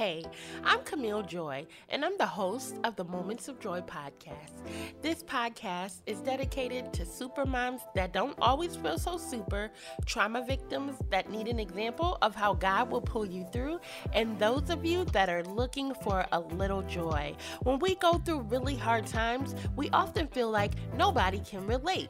Hey, I'm Camille Joy, and I'm the host of the Moments of Joy podcast. This podcast is dedicated to super moms that don't always feel so super, trauma victims that need an example of how God will pull you through, and those of you that are looking for a little joy. When we go through really hard times, we often feel like nobody can relate.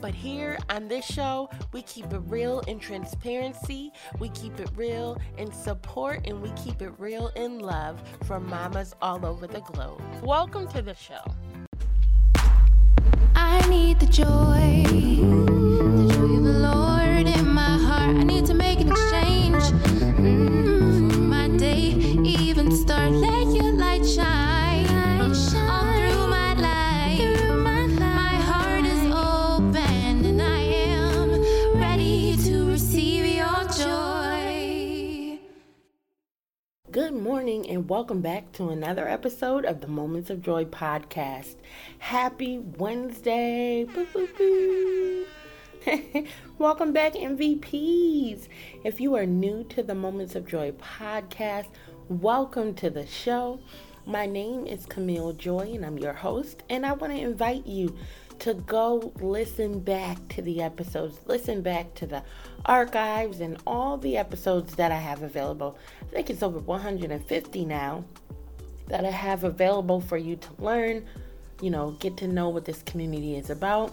But here on this show, we keep it real in transparency, we keep it real in support, and we keep it real in love for mamas all over the globe. Welcome to the show. I need the joy, the joy of the Lord in my heart. I need to make an exchange Good morning, and welcome back to another episode of the Moments of Joy podcast. Happy Wednesday! Boo, boo, boo. welcome back, MVPs. If you are new to the Moments of Joy podcast, welcome to the show. My name is Camille Joy, and I'm your host, and I want to invite you to go listen back to the episodes, listen back to the archives and all the episodes that I have available. I think it's over 150 now that I have available for you to learn, you know, get to know what this community is about,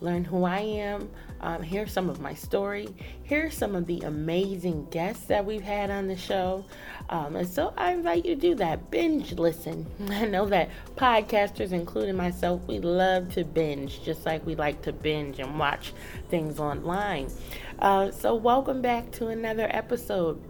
learn who I am, um, hear some of my story, hear some of the amazing guests that we've had on the show. Um, and so I invite you to do that. Binge listen. I know that podcasters, including myself, we love to binge, just like we like to binge and watch things online. Uh, so, welcome back to another episode.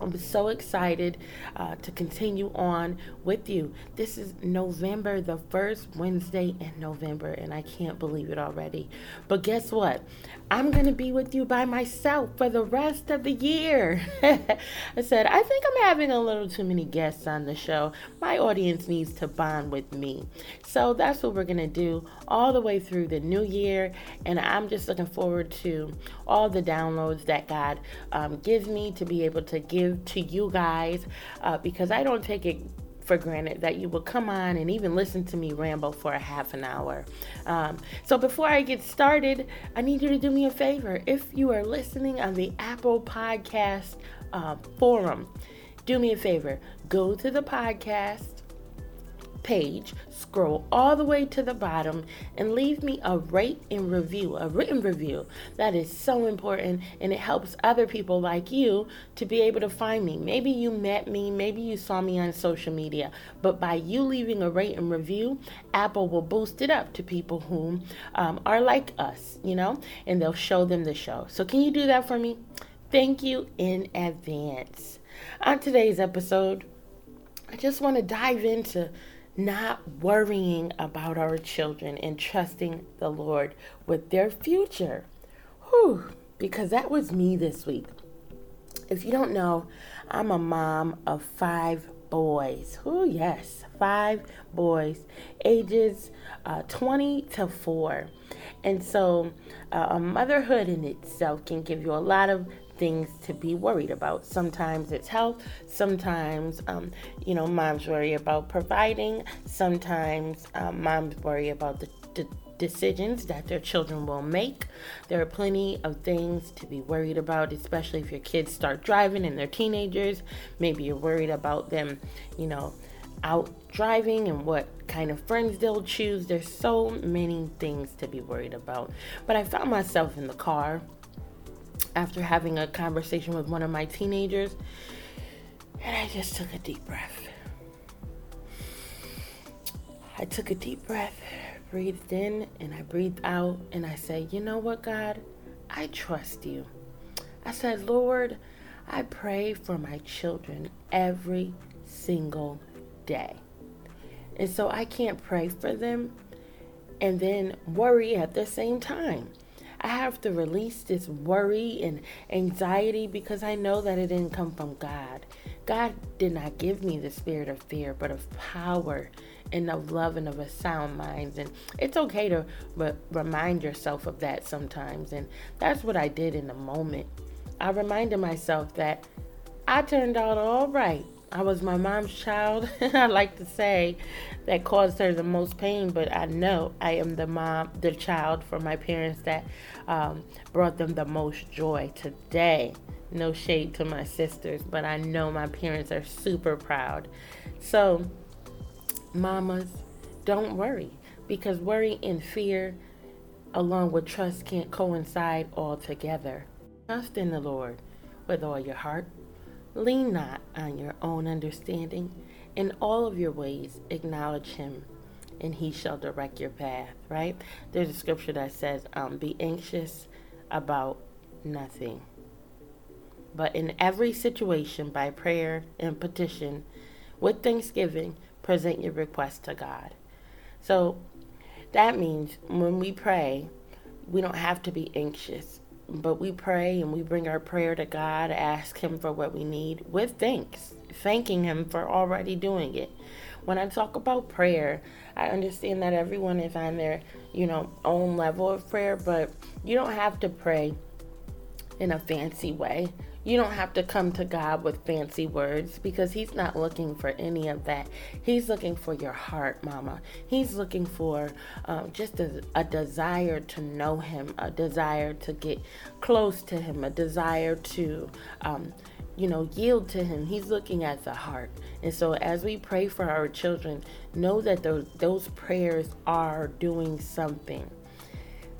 I'm so excited uh, to continue on with you. This is November, the first Wednesday in November, and I can't believe it already. But guess what? I'm going to be with you by myself for the rest of the year. I said, I think I'm having a little too many guests on the show. My audience needs to bond with me. So that's what we're going to do all the way through the new year. And I'm just looking forward to all the downloads that God um, gives me to be able to give to you guys uh, because I don't take it for granted that you will come on and even listen to me ramble for a half an hour. Um, so before I get started, I need you to do me a favor. If you are listening on the Apple Podcast uh, forum, do me a favor. Go to the podcast page, scroll all the way to the bottom, and leave me a rate and review, a written review. That is so important and it helps other people like you to be able to find me. Maybe you met me, maybe you saw me on social media, but by you leaving a rate and review, Apple will boost it up to people who um, are like us, you know, and they'll show them the show. So, can you do that for me? Thank you in advance. On today's episode, I just want to dive into not worrying about our children and trusting the Lord with their future. Whew, because that was me this week. If you don't know, I'm a mom of five boys. Oh, yes, five boys, ages uh, 20 to 4. And so, uh, motherhood in itself can give you a lot of things to be worried about. Sometimes it's health, sometimes, um, you know, moms worry about providing, sometimes um, moms worry about the, the decisions that their children will make. There are plenty of things to be worried about, especially if your kids start driving and they're teenagers. Maybe you're worried about them, you know, out driving and what kind of friends they'll choose. There's so many things to be worried about. But I found myself in the car after having a conversation with one of my teenagers, and I just took a deep breath. I took a deep breath, breathed in, and I breathed out, and I said, You know what, God? I trust you. I said, Lord, I pray for my children every single day. And so I can't pray for them and then worry at the same time. I have to release this worry and anxiety because I know that it didn't come from God. God did not give me the spirit of fear, but of power and of love and of a sound mind. And it's okay to re- remind yourself of that sometimes. And that's what I did in the moment. I reminded myself that I turned out all right I was my mom's child. I like to say that caused her the most pain, but I know I am the mom, the child for my parents that um, brought them the most joy today. No shade to my sisters, but I know my parents are super proud. So, mamas, don't worry because worry and fear, along with trust, can't coincide all together. Trust in the Lord with all your heart. Lean not on your own understanding. In all of your ways, acknowledge Him, and He shall direct your path, right? There's a scripture that says, um, Be anxious about nothing. But in every situation, by prayer and petition, with thanksgiving, present your request to God. So that means when we pray, we don't have to be anxious, but we pray and we bring our prayer to God, ask Him for what we need with thanks, thanking Him for already doing it. When I talk about prayer, I understand that everyone is on their, you know, own level of prayer, but you don't have to pray in a fancy way. You don't have to come to God with fancy words because He's not looking for any of that. He's looking for your heart, Mama. He's looking for um, just a, a desire to know Him, a desire to get close to Him, a desire to. Um, you know, yield to Him. He's looking at the heart. And so, as we pray for our children, know that those, those prayers are doing something.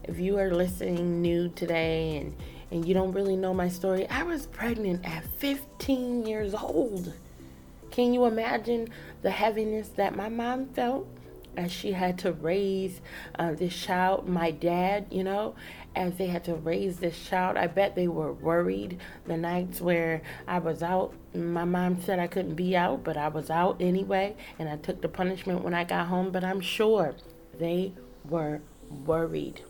If you are listening new today and and you don't really know my story, I was pregnant at 15 years old. Can you imagine the heaviness that my mom felt as she had to raise uh, this child? My dad, you know, as they had to raise this child, I bet they were worried the nights where I was out. My mom said I couldn't be out, but I was out anyway, and I took the punishment when I got home. But I'm sure they were worried.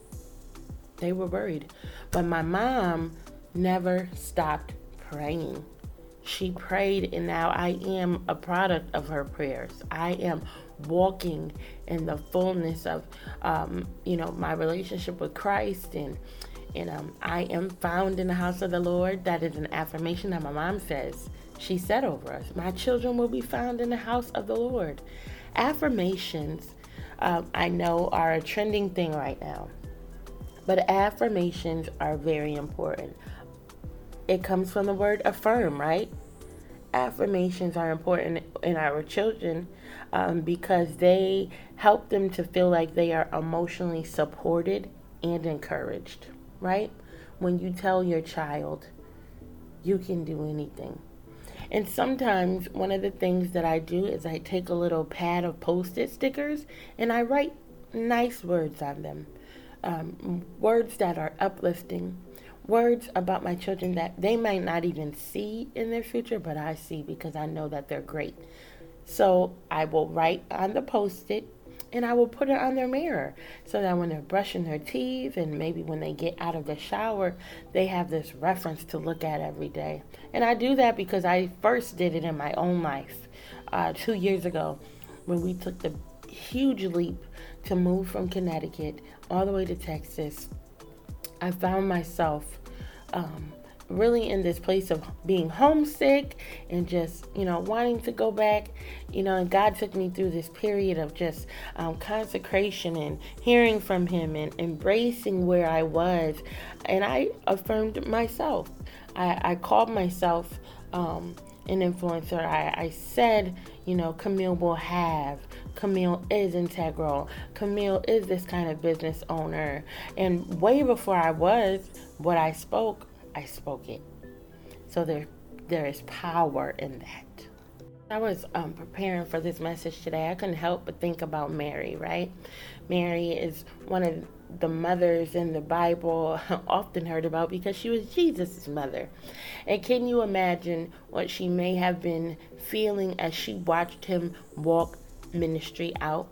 They were worried. But my mom never stopped praying. She prayed, and now I am a product of her prayers. I am walking in the fullness of, um, you know, my relationship with Christ, and and um, I am found in the house of the Lord. That is an affirmation that my mom says. She said over us, "My children will be found in the house of the Lord." Affirmations, um, I know, are a trending thing right now. But affirmations are very important. It comes from the word affirm, right? Affirmations are important in our children um, because they help them to feel like they are emotionally supported and encouraged, right? When you tell your child, you can do anything. And sometimes one of the things that I do is I take a little pad of post it stickers and I write nice words on them um, words that are uplifting, words about my children that they might not even see in their future, but I see because I know that they're great. So I will write on the post it and I will put it on their mirror so that when they're brushing their teeth and maybe when they get out of the shower, they have this reference to look at every day. And I do that because I first did it in my own life uh, two years ago when we took the huge leap to move from Connecticut all the way to Texas, I found myself um, really in this place of being homesick and just, you know, wanting to go back. You know, and God took me through this period of just um, consecration and hearing from Him and embracing where I was. And I affirmed myself. I, I called myself um, an influencer. I, I said, you know, Camille will have. Camille is integral. Camille is this kind of business owner. And way before I was what I spoke, I spoke it. So there, there is power in that. I was um, preparing for this message today. I couldn't help but think about Mary, right? Mary is one of the mothers in the Bible often heard about because she was Jesus' mother. And can you imagine what she may have been feeling as she watched him walk ministry out?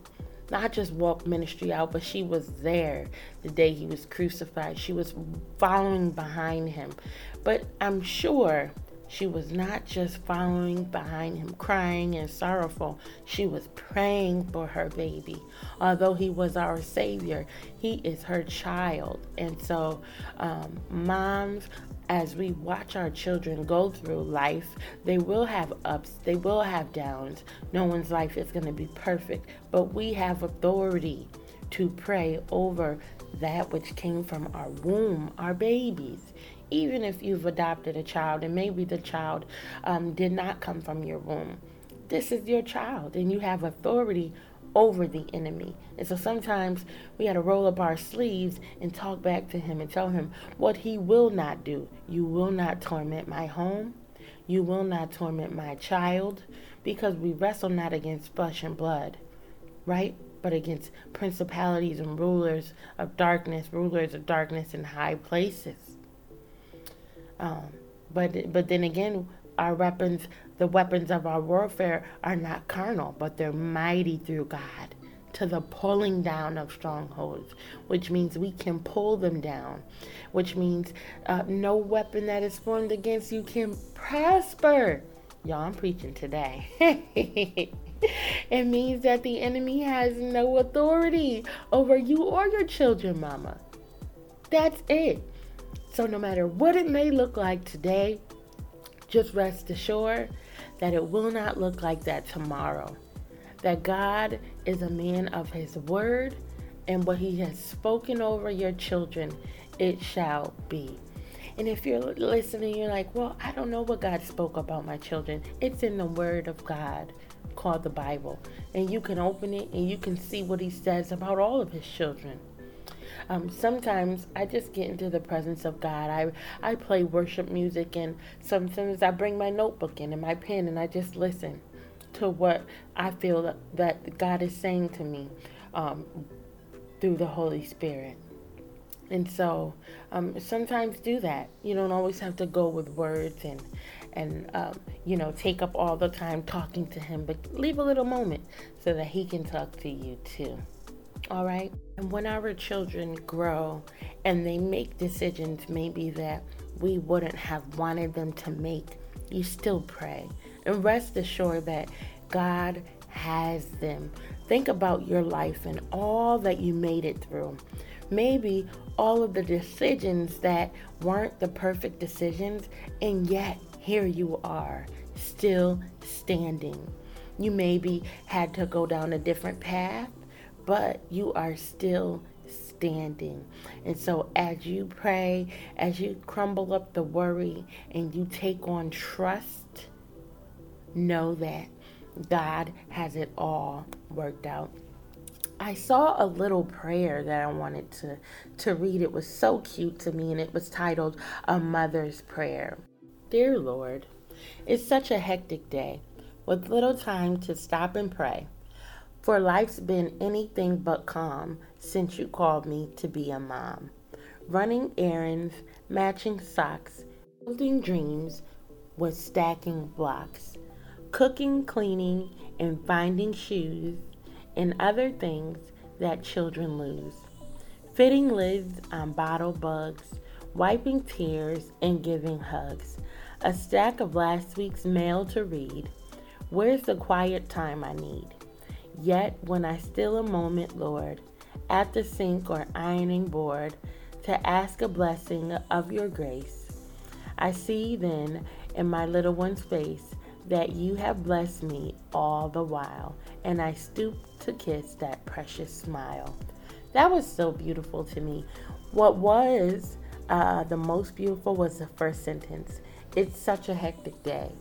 Not just walk ministry out, but she was there the day he was crucified. She was following behind him. But I'm sure she was not just following behind him, crying and sorrowful. She was praying for her baby. Although he was our Savior, he is her child. And so, um, moms, as we watch our children go through life, they will have ups, they will have downs. No one's life is going to be perfect, but we have authority to pray over that which came from our womb, our babies. Even if you've adopted a child and maybe the child um, did not come from your womb, this is your child and you have authority over the enemy. And so sometimes we had to roll up our sleeves and talk back to him and tell him what he will not do. You will not torment my home. You will not torment my child because we wrestle not against flesh and blood, right? But against principalities and rulers of darkness, rulers of darkness in high places. Um, but but then again, our weapons, the weapons of our warfare, are not carnal, but they're mighty through God to the pulling down of strongholds, which means we can pull them down, which means uh, no weapon that is formed against you can prosper. Y'all, I'm preaching today. it means that the enemy has no authority over you or your children, mama. That's it. So, no matter what it may look like today, just rest assured that it will not look like that tomorrow. That God is a man of his word, and what he has spoken over your children, it shall be. And if you're listening, you're like, well, I don't know what God spoke about my children. It's in the Word of God called the Bible. And you can open it and you can see what He says about all of His children. Um, sometimes I just get into the presence of God. I I play worship music, and sometimes I bring my notebook in and my pen, and I just listen to what I feel that, God is saying to me um, through the Holy Spirit. And so um, sometimes do that. You don't always have to go with words and and um, you know take up all the time talking to him, but leave a little moment so that he can talk to you too. All right. And when our children grow and they make decisions maybe that we wouldn't have wanted them to make, you still pray. And rest assured that God has them. Think about your life and all that you made it through. Maybe all of the decisions that weren't the perfect decisions, and yet here you are, still standing. You maybe had to go down a different path but you are still standing. And so, as you pray, as you crumble up the worry and you take on trust, know that God has it all worked out. I saw a little prayer that I wanted to, to read. It was so cute to me, and it was titled A Mother's Prayer. Dear Lord, it's such a hectic day with little time to stop and pray. For life's been anything but calm since you called me to be a mom. Running errands, matching socks, building dreams with stacking blocks, cooking, cleaning, and finding shoes, and other things that children lose. Fitting lids on bottle bugs, wiping tears, and giving hugs. A stack of last week's mail to read. Where's the quiet time I need? Yet, when I still a moment, Lord, at the sink or ironing board, to ask a blessing of your grace, I see then in my little one's face that you have blessed me all the while, and I stoop to kiss that precious smile. That was so beautiful to me. What was uh, the most beautiful was the first sentence. It's such a hectic day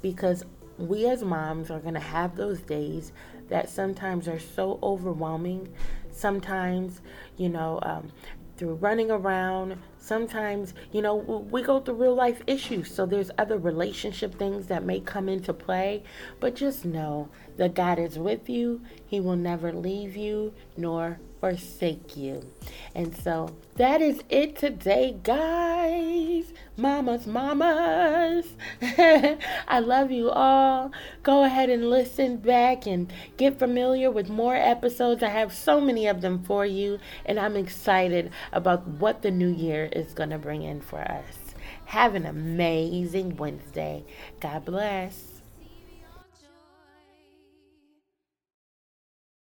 because we as moms are going to have those days that sometimes are so overwhelming. Sometimes, you know, um, through running around, sometimes, you know, we go through real life issues. So there's other relationship things that may come into play. But just know that God is with you, He will never leave you nor forsake you. And so that is it today, guys. Mamas, mamas. I love you all. Go ahead and listen back and get familiar with more episodes. I have so many of them for you, and I'm excited about what the new year is going to bring in for us. Have an amazing Wednesday. God bless.